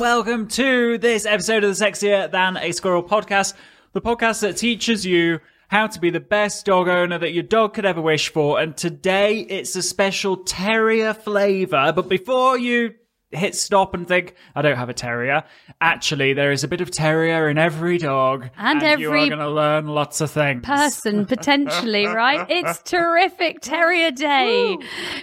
Welcome to this episode of the Sexier Than a Squirrel podcast, the podcast that teaches you how to be the best dog owner that your dog could ever wish for. And today it's a special terrier flavor. But before you hit stop and think, I don't have a terrier. Actually, there is a bit of terrier in every dog. And you every are going to learn lots of things. person potentially, right? It's terrific Terrier Day.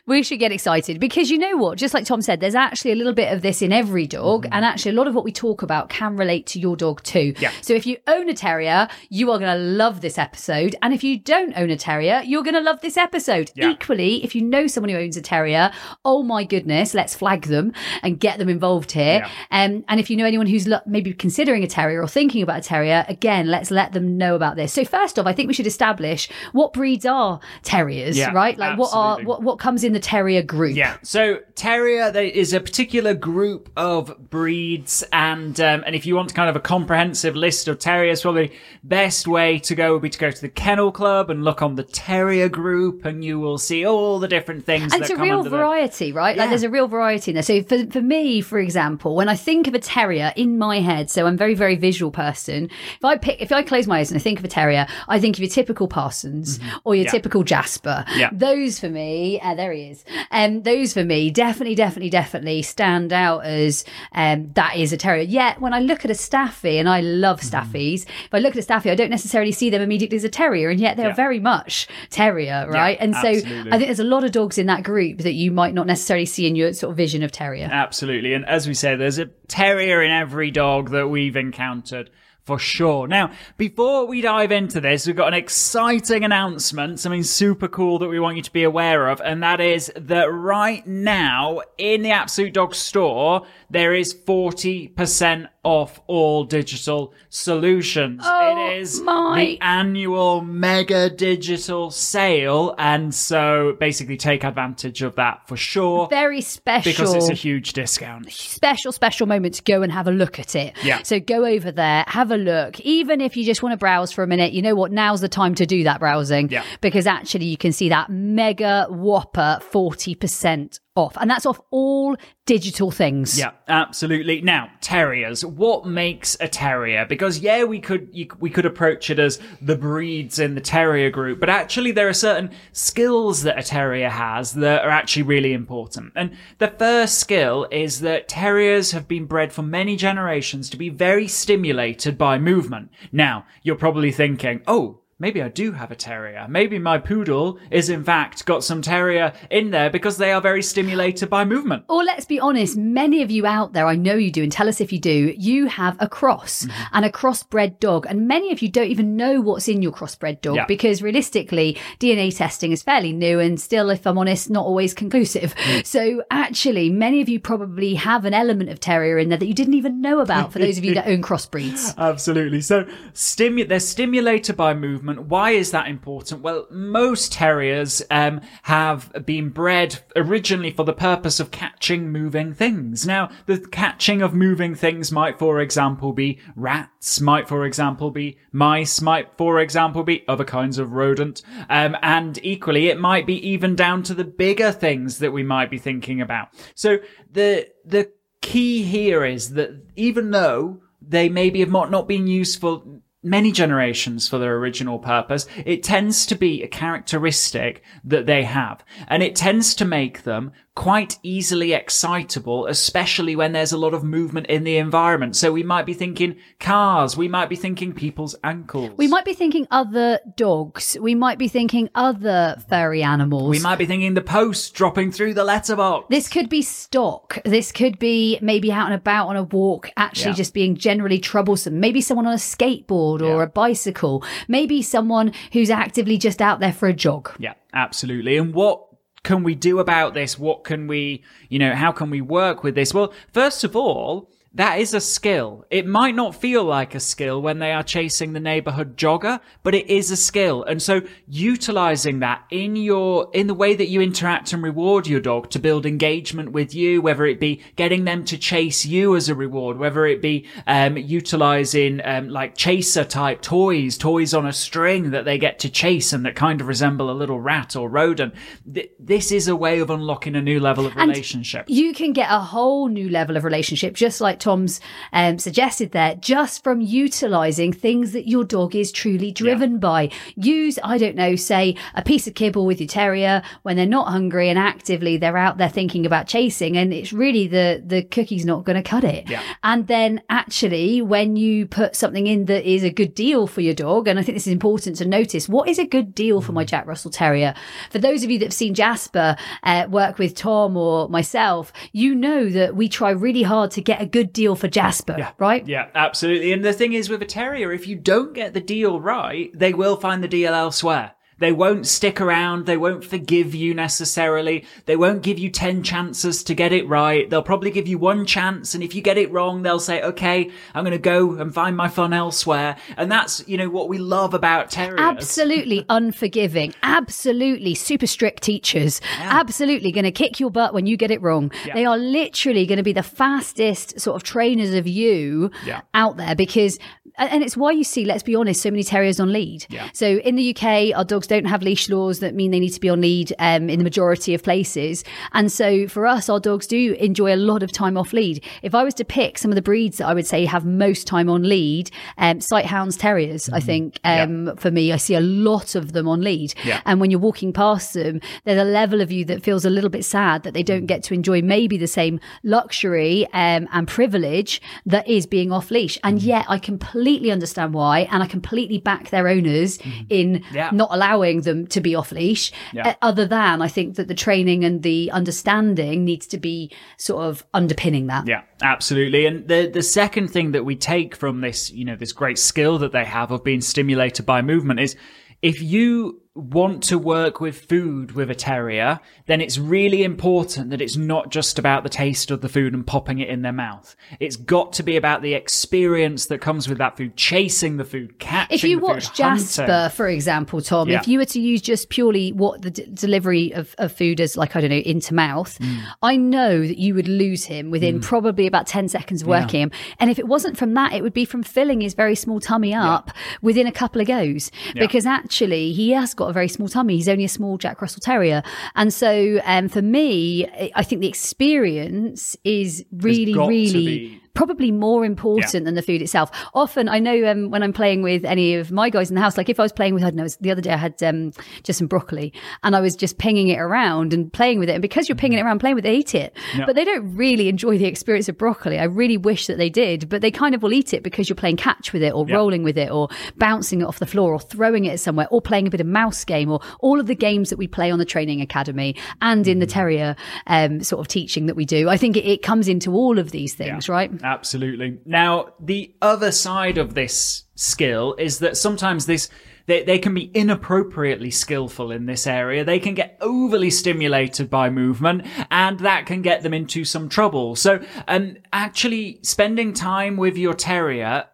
We should get excited because you know what? Just like Tom said, there's actually a little bit of this in every dog, and actually a lot of what we talk about can relate to your dog too. Mm-hmm. Yeah. So if you own a terrier, you are going to love this episode, and if you don't own a terrier, you're going to love this episode. Yeah. Equally, if you know someone who owns a terrier, oh my goodness, let's flag them and get them involved here. Yeah. Um, and if you know anyone who's lo- maybe considering a terrier or thinking about a terrier, again, let's let them know about this. So first off, I think we should establish what breeds are terriers, Yeah, right? Like what are what what comes in the terrier group? Yeah. So terrier there is a particular group of breeds, and um, and if you want kind of a comprehensive list of terriers, probably the best way to go would be to go to the Kennel Club and look on the terrier group, and you will see all the different things. And that it's a come real under the- variety, right? Yeah. Like there's a real variety in there. So for, for me, for example, when I think of a terrier in my head, so I'm a very, very visual person. If I pick, if I close my eyes and I think of a terrier, I think of your typical Parsons or your Mm-hmm. Yeah. typical Jasper. Yeah. Those for me, uh, there he is. Um, those for me definitely, definitely, definitely stand out as um, that is a terrier. Yet when I look at a Staffy, and I love Mm-hmm. Staffies, if I look at a Staffy, I don't necessarily see them immediately as a terrier, and yet they're Yeah. very much terrier, right? and so absolutely. I think there's a lot of dogs in that group that you might not necessarily see in your sort of vision of terrier. Absolutely. And as we say, there's a terrier in every dog that we've encountered. For sure. Now, before we dive into this, we've got an exciting announcement, something super cool that we want you to be aware of, and that is that right now in the Absolute Dog store, there is 40% off all digital solutions. Oh, it is my. the annual mega digital sale, and so basically take advantage of that for sure. Very special. Because it's a huge discount. special, special moment to go and have a look at it. Yeah. So go over there, have a look. Even if you just want to browse for a minute, you know what? Now's the time to do that browsing. Yeah. Because actually you can see that mega whopper 40% off. And that's off all digital things. Yeah, absolutely. Now, terriers. What makes a terrier? Because yeah, we could you, we could approach it as the breeds in the terrier group, but actually there are certain skills that a terrier has that are actually really important. And the first skill is that terriers have been bred for many generations to be very stimulated by movement. Now, you're probably thinking, "Oh, Maybe I do have a terrier. Maybe my poodle is in fact got some terrier in there because they are very stimulated by movement. Or let's be honest, many of you out there, I know you do, and tell us if you do, you have a cross Mm-hmm. and a crossbred dog. And many of you don't even know what's in your crossbred dog Yeah. because realistically, DNA testing is fairly new and still, if I'm honest, not always conclusive. Mm. So actually, many of you probably have an element of terrier in there that you didn't even know about for those of you that own crossbreeds. Absolutely. So, stimu- they're stimulated by movement. Why is that important? Well, most terriers um, have been bred originally for the purpose of catching moving things. Now, the catching of moving things might, for example, be rats, might, for example, be mice, might, for example, be other kinds of rodent. Um, and equally, it might be even down to the bigger things that we might be thinking about. So, the, the key here is that even though they maybe have not, not been useful many generations for their original purpose, it tends to be a characteristic that they have. And it tends to make them quite easily excitable, especially when there's a lot of movement in the environment. So we might be thinking cars, we might be thinking people's ankles. We might be thinking other dogs. We might be thinking other furry animals. We might be thinking the post dropping through the letterbox. This could be stock. This could be maybe out and about on a walk, actually Yeah. just being generally troublesome. Maybe someone on a skateboard or Yeah. a bicycle. Maybe someone who's actively just out there for a jog. Yeah, absolutely. And what can we do about this? What can we, you know, how can we work with this? Well, first of all, that is a skill. It might not feel like a skill when they are chasing the neighborhood jogger, but it is a skill. And so utilizing that in your, in the way that you interact and reward your dog to build engagement with you, whether it be getting them to chase you as a reward, whether it be, um, utilizing, um, like chaser type toys, toys on a string that they get to chase and that kind of resemble a little rat or rodent. Th- this is a way of unlocking a new level of And relationship. You can get a whole new level of relationship, just like Tom's um, suggested there, just from utilizing things that your dog is truly driven by. Use, I don't know, say a piece of kibble with your terrier when they're not hungry and actively they're out there thinking about chasing, and it's really the the cookie's not going to cut it. Yeah. And then actually, when you put something in that is a good deal for your dog, and I think this is important to notice, what is a good deal for my Mm. Jack Russell Terrier? For those of you that have seen Jasper uh, work with Tom or myself, you know that we try really hard to get a good deal for Jasper, yeah. right? Yeah, absolutely. And the thing is with a terrier, if you don't get the deal right, they will find the deal elsewhere. They won't stick around. They won't forgive you necessarily. They won't give you 10 chances to get it right. They'll probably give you one chance. And if you get it wrong, they'll say, okay, I'm going to go and find my fun elsewhere. And that's, you know, what we love about terriers. Absolutely unforgiving. Absolutely super strict teachers. Absolutely going to kick your butt when you get it wrong. They are literally going to be the fastest sort of trainers of you Yeah. out there because, and it's why you see, let's be honest, so many terriers on lead. Yeah. So in the UK, our dogs don't have leash laws that mean they need to be on lead um, in the majority of places. And so for us, our dogs do enjoy a lot of time off lead. If I was to pick some of the breeds that I would say have most time on lead, um, Sighthounds Terriers, I think, um, for me, I see a lot of them on lead. Yeah. And when you're walking past them, there's a level of you that feels a little bit sad that they don't get to enjoy maybe the same luxury um, and privilege that is being off leash. And yet I completely understand why. And I completely back their owners in Yeah. not allowing them to be off leash. Yeah. Uh, other than I think that the training and the understanding needs to be sort of underpinning that. Yeah, absolutely. And the the second thing that we take from this, you know, this great skill that they have of being stimulated by movement is if you want to work with food with a terrier, then it's really important that it's not just about the taste of the food and popping it in their mouth. It's got to be about the experience that comes with that food, chasing the food, catching the food. If you watch food, Jasper, hunting. for example, Tom, Yeah. if you were to use just purely what the d- delivery of, of food as, like, I don't know, into mouth, Mm. I know that you would lose him within probably about 10 seconds of working him. And if it wasn't from that, it would be from filling his very small tummy up within a couple of goes. Because actually, he has got a very small tummy. He's only a small Jack Russell Terrier. And so um, for me, I- think the experience is really, got really probably more important than the food itself. Often, I know um, when I'm playing with any of my guys in the house, like if I was playing with, I don't know, the other day I had um, just some broccoli and I was just pinging it around and playing with it. And because you're pinging it around, playing with it, they eat it. But they don't really enjoy the experience of broccoli. I really wish that they did, but they kind of will eat it because you're playing catch with it or rolling with it or bouncing it off the floor or throwing it somewhere or playing a bit of mouse game or all of the games that we play on the training academy and in the terrier um, sort of teaching that we do. I think it, it comes into all of these things, right? Absolutely. Now, the other side of this skill is that sometimes this they, they can be inappropriately skillful in this area. They can get overly stimulated by movement and that can get them into some trouble. So, um, actually spending time with your terrier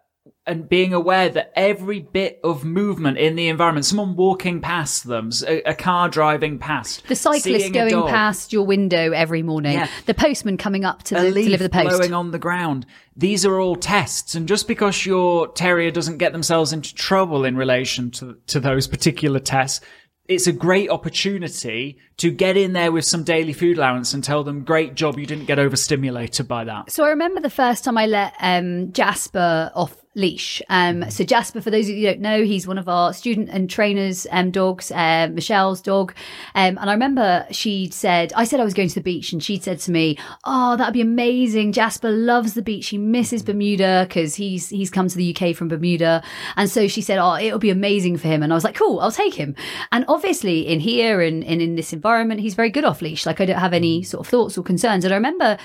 and being aware that every bit of movement in the environment, someone walking past them, a, a car driving past, The cyclist going past your window every morning. Yeah. The postman coming up to the, deliver the post. blowing on the ground. These are all tests, and just because your terrier doesn't get themselves into trouble in relation to to those particular tests, it's a great opportunity to get in there with some daily food allowance and tell them, "Great job, you didn't get overstimulated by that." So I remember the first time I let um, Jasper off leash. Um, so Jasper, for those of you who don't know, he's one of our student and trainers um, dogs, uh, Michelle's dog. Um, and I remember she'd said, I said I was going to the beach, and she'd said to me, "Oh, that'd be amazing. Jasper loves the beach. He misses Bermuda because he's he's come to the UK from Bermuda." And so she said, "Oh, it'll be amazing for him." And I was like, "Cool, I'll take him." And obviously, in here and, and in this environment, he's very good off leash. Like I don't have any sort of thoughts or concerns. And I remember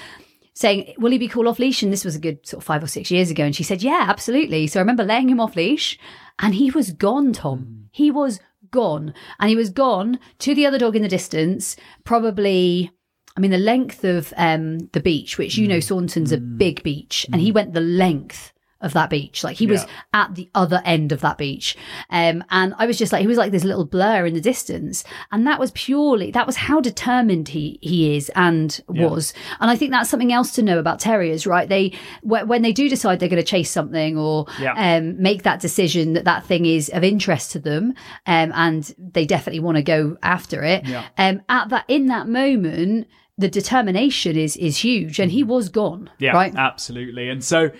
saying, Will he be cool off leash? And this was a good sort of five or six years ago. And she said, Yeah, absolutely. So I remember laying him off leash and he was gone, Tom. Hmm. He was gone. And he was gone to the other dog in the distance, probably. I mean, the length of um, the beach, which you know, hmm. Saunton's a hmm. big beach, and he went the length of that beach. Like he was Yeah. at the other end of that beach. Um, and I was just like, he was like this little blur in the distance. And that was purely, that was how determined he, he is and was. And I think that's something else to know about terriers, right? They, wh- when they do decide they're going to chase something or, Yeah. um, make that decision that that thing is of interest to them, um, and they definitely want to go after it. Yeah. Um, at that, in that moment, the determination is, is huge and he was gone. Yeah, Right. absolutely. And so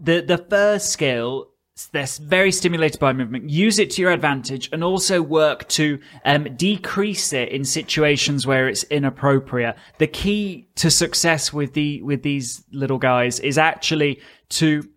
the the first skill they're very stimulated by movement. Use it to your advantage, and also work to um, decrease it in situations where it's inappropriate. The key to success with the with these little guys is actually to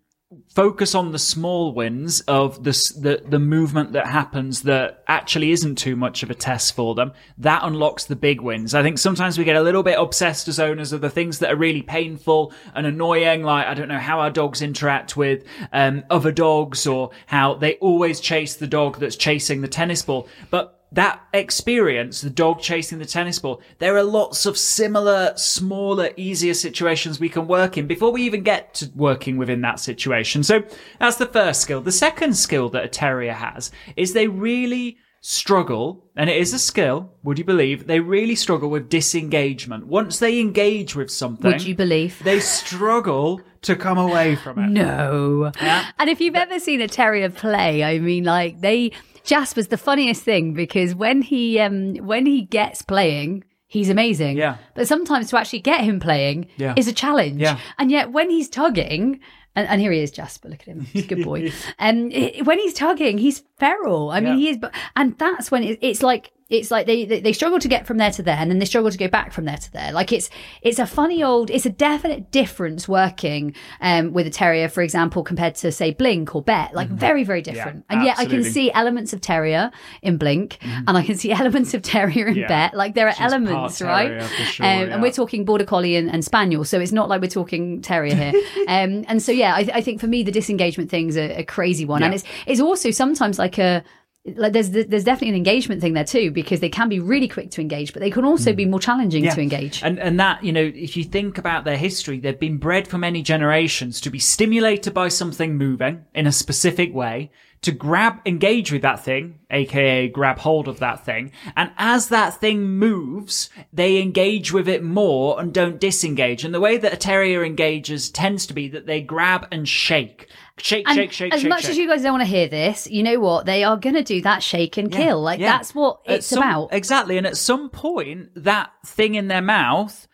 focus on the small wins of the, the the movement that happens that actually isn't too much of a test for them. That unlocks the big wins. I think sometimes we get a little bit obsessed as owners of the things that are really painful and annoying, like I don't know how our dogs interact with um, other dogs or how they always chase the dog that's chasing the tennis ball, but that experience, the dog chasing the tennis ball, there are lots of similar, smaller, easier situations we can work in before we even get to working within that situation. So that's the first skill. The second skill that a terrier has is they really struggle, and it is a skill, would you believe? They really struggle with disengagement. Once they engage with something, Would you believe? they struggle to come away from it. No. Yeah. And if you've ever seen a terrier play, I mean, like they Jasper's the funniest thing because when he um when he gets playing. He's amazing. Yeah. But sometimes to actually get him playing Yeah. is a challenge. Yeah. And yet when he's tugging, and, and here he is, Jasper. Look at him, he's a good boy. And um, when he's tugging, he's feral. I mean, Yeah. he is. But and that's when it, it's like it's like they, they they struggle to get from there to there, and then they struggle to go back from there to there. Like it's it's a funny old. It's a definite difference working um, with a terrier, for example, compared to say Blink or Bet. Like very very different. and yet I can Mm-hmm. Mm-hmm. see elements of terrier in Blink, and I can see elements of terrier in Yeah. Bet. Like there are She's elements, right? sure, um, yeah. And we're talking border collie and, and spaniel, so it's not like we're talking terrier here. um, and so yeah, I, I think for me the disengagement thing's a, a crazy one, and it's it's also sometimes like a like there's there's definitely an engagement thing there too because they can be really quick to engage, but they can also be hmm. more challenging to engage. And and that, you know, if you think about their history, they've been bred for many generations to be stimulated by something moving in a specific way, to grab engage with that thing, aka grab hold of that thing, and as that thing moves, they engage with it more and don't disengage. And the way that a terrier engages tends to be that they grab and shake. Shake, And shake, shake, as shake, much shake. as you guys don't want to hear this, you know what? They are going to do that shake and kill. Like Yeah. that's what it's some- about. Exactly. And at some point, that thing in their mouth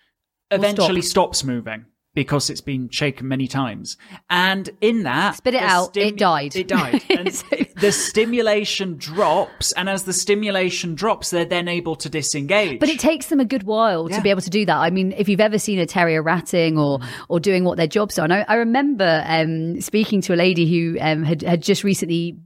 eventually stops moving because it's been shaken many times. And in that, Spit it out, it died. It died. And the stimulation drops. And as the stimulation drops, they're then able to disengage. But it takes them a good while Yeah. to be able to do that. I mean, if you've ever seen a terrier ratting or or doing what their jobs are, and I, I remember um, speaking to a lady who um, had had just recently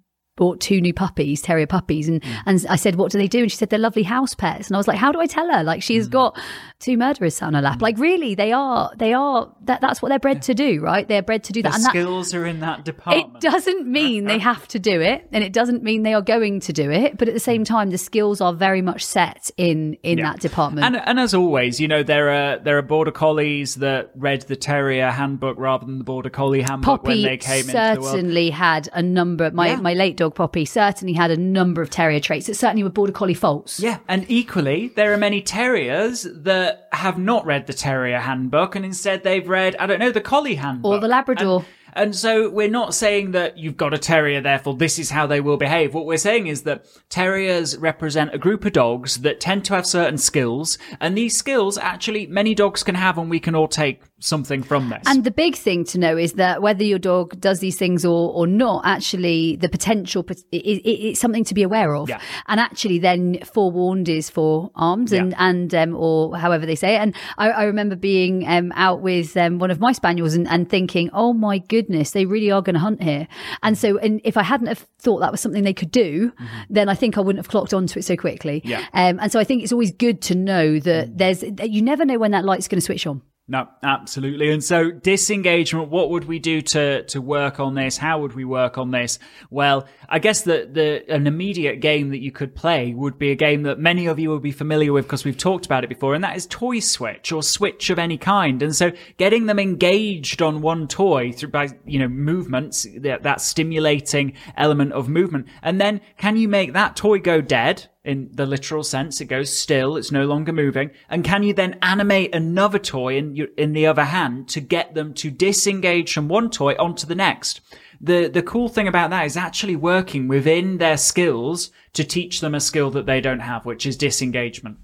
bought two new puppies, terrier puppies, and mm. and I said, "What do they do?" And she said, "They're lovely house pets." And I was like, "How do I tell her? Like, she's mm. got two murderers on her lap. Mm. Like, really, they are they are that that's what they're bred to do, right? They're bred to do the that, and that skills are in that department. it doesn't mean they have to do it, and it doesn't mean they are going to do it. But at the same time, the skills are very much set in in Yeah. that department. And and as always, you know there are there are border collies that read the terrier handbook rather than the border collie handbook when they came into the world. certainly had a number. My Yeah. my late dog Poppy certainly had a number of terrier traits. It certainly were border collie faults. Yeah, and equally, there are many terriers that have not read the terrier handbook and instead they've read, I don't know, the collie handbook. Or the Labrador. And so we're not saying that you've got a terrier, therefore this is how they will behave. What we're saying is that terriers represent a group of dogs that tend to have certain skills, and these skills actually many dogs can have, and we can all take something from this. And the big thing to know is that whether your dog does these things or, or not, actually the potential, it, it, it's something to be aware of. Yeah. And actually then forewarned is forearmed and, Yeah. and, um, or however they say it. And I, I remember being, um, out with, um, one of my spaniels and, and thinking, oh my goodness, they really are going to hunt here. And so, and if I hadn't have thought that was something they could do, then I think I wouldn't have clocked onto it so quickly. Mm-hmm. Yeah. Um, and so I think it's always good to know that there's, that you never know when that light's going to switch on. No, absolutely. And so disengagement, what would we do to, to work on this? How would we work on this? Well, I guess that the, an immediate game that you could play would be a game that many of you will be familiar with because we've talked about it before. And that is toy switch or switch of any kind. And so getting them engaged on one toy through by, you know, movements, that, that stimulating element of movement. And then can you make that toy go dead? In the literal sense. It goes still. It's no longer moving. And can you then animate another toy in your, in the other hand to get them to disengage from one toy onto the next? The, the cool thing about that is actually working within their skills to teach them a skill that they don't have, which is disengagement.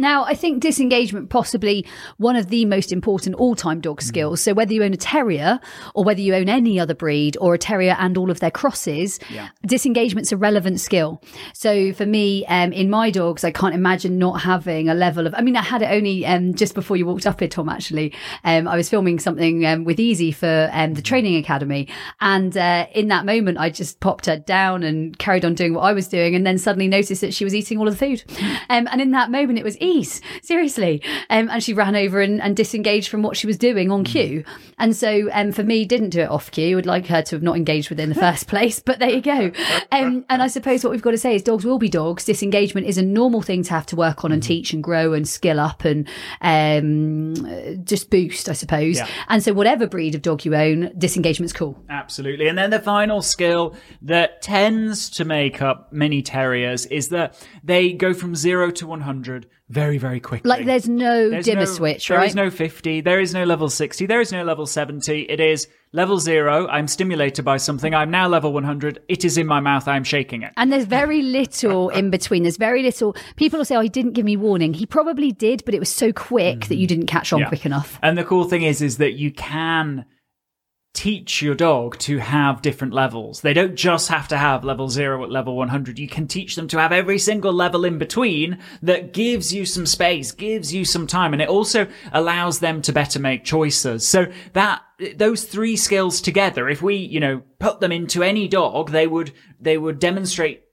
Now, I think disengagement possibly one of the most important all-time dog skills. So whether you own a terrier or whether you own any other breed or a terrier and all of their crosses, Yeah. disengagement's a relevant skill. So for me, um, in my dogs, I can't imagine not having a level of. I mean, I had it only um, just before you walked up here, Tom. Actually, um, I was filming something um, with Easy for um, the training academy, and uh, in that moment, I just popped her down and carried on doing what I was doing, and then suddenly noticed that she was eating all of the food. Um, and in that moment, it was seriously. Um, and she ran over and, and disengaged from what she was doing on cue. And so um, for me, didn't do it off cue. Would like her to have not engaged with it in the first place, but there you go. Um, and I suppose what we've got to say is dogs will be dogs. Disengagement is a normal thing to have to work on and teach and grow and skill up and um, just boost, I suppose. Yeah. And so whatever breed of dog you own, disengagement's cool. Absolutely. And then the final skill that tends to make up many terriers is that they go from zero to 100 very, very quickly. Like there's no There's dimmer no- switch, There right? is no 50. There is no level 60. There is no level 70. It is level zero. I'm stimulated by something. I'm now level 100. It is in my mouth. I'm shaking it. And there's very little in between. There's very little. People will say, "Oh, he didn't give me warning." He probably did, but it was so quick that you mm. didn't catch on Yeah. quick enough. And the cool thing is, is that you can teach your dog to have different levels. They don't just have to have level zero at level 100. You can teach them to have every single level in between that gives you some space, gives you some time, and it also allows them to better make choices. So that, those three skills together, if we, you know, put them into any dog, they would, they would demonstrate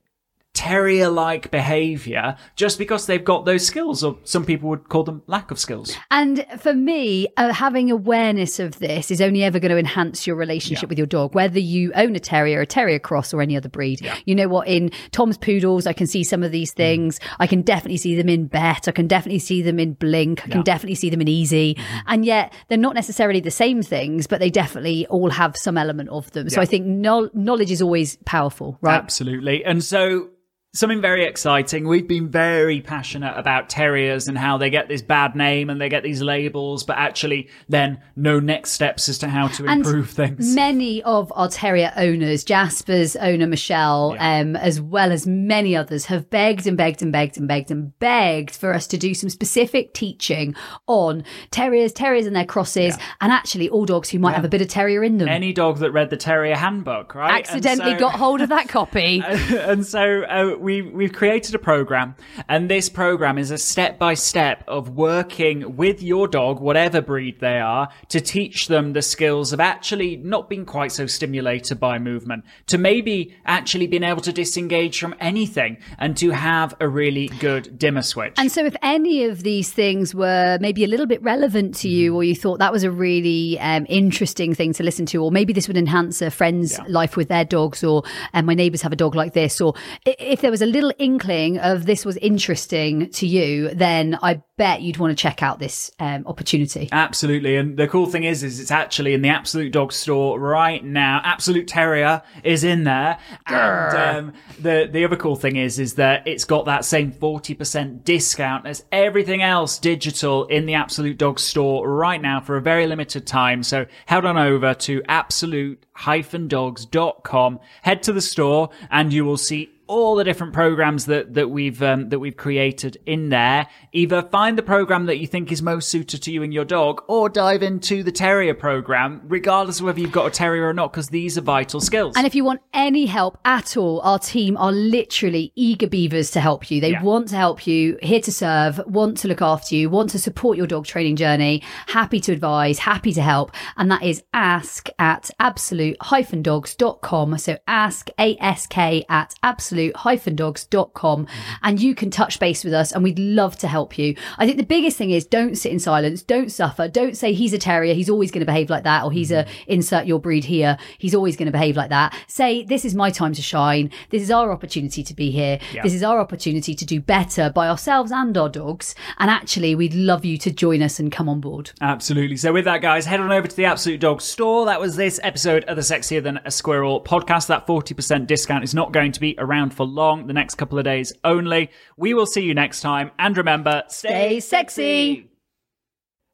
terrier-like behavior just because they've got those skills, or some people would call them lack of skills. And for me, uh, having awareness of this is only ever going to enhance your relationship with your dog, whether you own a terrier, a terrier cross, or any other breed. You know what? In Tom's poodles, I can see some of these things. I can definitely see them in Bet. I can definitely see them in Blink. I can definitely see them in Easy. And yet they're not necessarily the same things, but they definitely all have some element of them. So Yeah. I think no- knowledge is always powerful, right? Absolutely. And so something very exciting. We've been very passionate about terriers and how they get this bad name and they get these labels, but actually then no next steps as to how to And improve things. Many of our terrier owners, Jasper's owner Michelle, um, as well as many others, have begged and begged and begged and begged and begged for us to do some specific teaching on terriers, terriers and their crosses, and actually all dogs who might have a bit of terrier in them. Any dog that read the terrier handbook, right? Accidentally so- got hold of that copy. and so uh, we we've created a program, and this program is a step by step of working with your dog, whatever breed they are, to teach them the skills of actually not being quite so stimulated by movement, to maybe actually being able to disengage from anything, and to have a really good dimmer switch. And so, if any of these things were maybe a little bit relevant to you, or you thought that was a really um, interesting thing to listen to, or maybe this would enhance a friend's life with their dogs, or um, my neighbours have a dog like this, or if there there was a little inkling of this was interesting to you, then I bet you'd want to check out this um, opportunity. Absolutely. And the cool thing is, is it's actually in the Absolute Dog store right now. Absolute Terrier is in there. And um, the, the other cool thing is, is that it's got that same 40% discount as everything else digital in the Absolute Dog store right now for a very limited time. So head on over to absolute-dogs.com, head to the store and you will see all the different programs that that we've um, that we've created in there. Either find the program that you think is most suited to you and your dog, or dive into the terrier program, regardless of whether you've got a terrier or not, because these are vital skills. And if you want any help at all, our team are literally eager beavers to help you. They Yeah. want to help you, here to serve, want to look after you, want to support your dog training journey, happy to advise, happy to help. And that is ask at absolute-dogs.com. So ask, A-S-K at absolute-dogs.com. And you can touch base with us and we'd love to help you. I think the biggest thing is don't sit in silence, don't suffer, don't say he's a terrier, he's always going to behave like that, or he's a mm-hmm. insert your breed here, he's always going to behave like that. Say, this is my time to shine. This is our opportunity to be here. This is our opportunity to do better by ourselves and our dogs. And actually, we'd love you to join us and come on board. Absolutely. So with that, guys, head on over to the Absolute Dog store. That was this episode of the Sexier Than a Squirrel podcast. That 40% discount is not going to be around for long, the next couple of days only. We will see you next time. And remember, Stay sexy.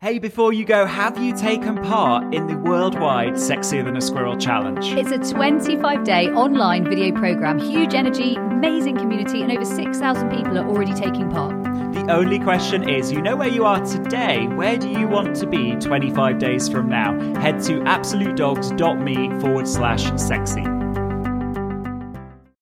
Hey, before you go, have you taken part in the worldwide Sexier Than a Squirrel challenge? It's a 25 day online video program, huge energy, amazing community, and over 6,000 people are already taking part. The only question is, you know where you are today. Where do you want to be 25 days from now? Head to absolutedogs.me forward slash sexy.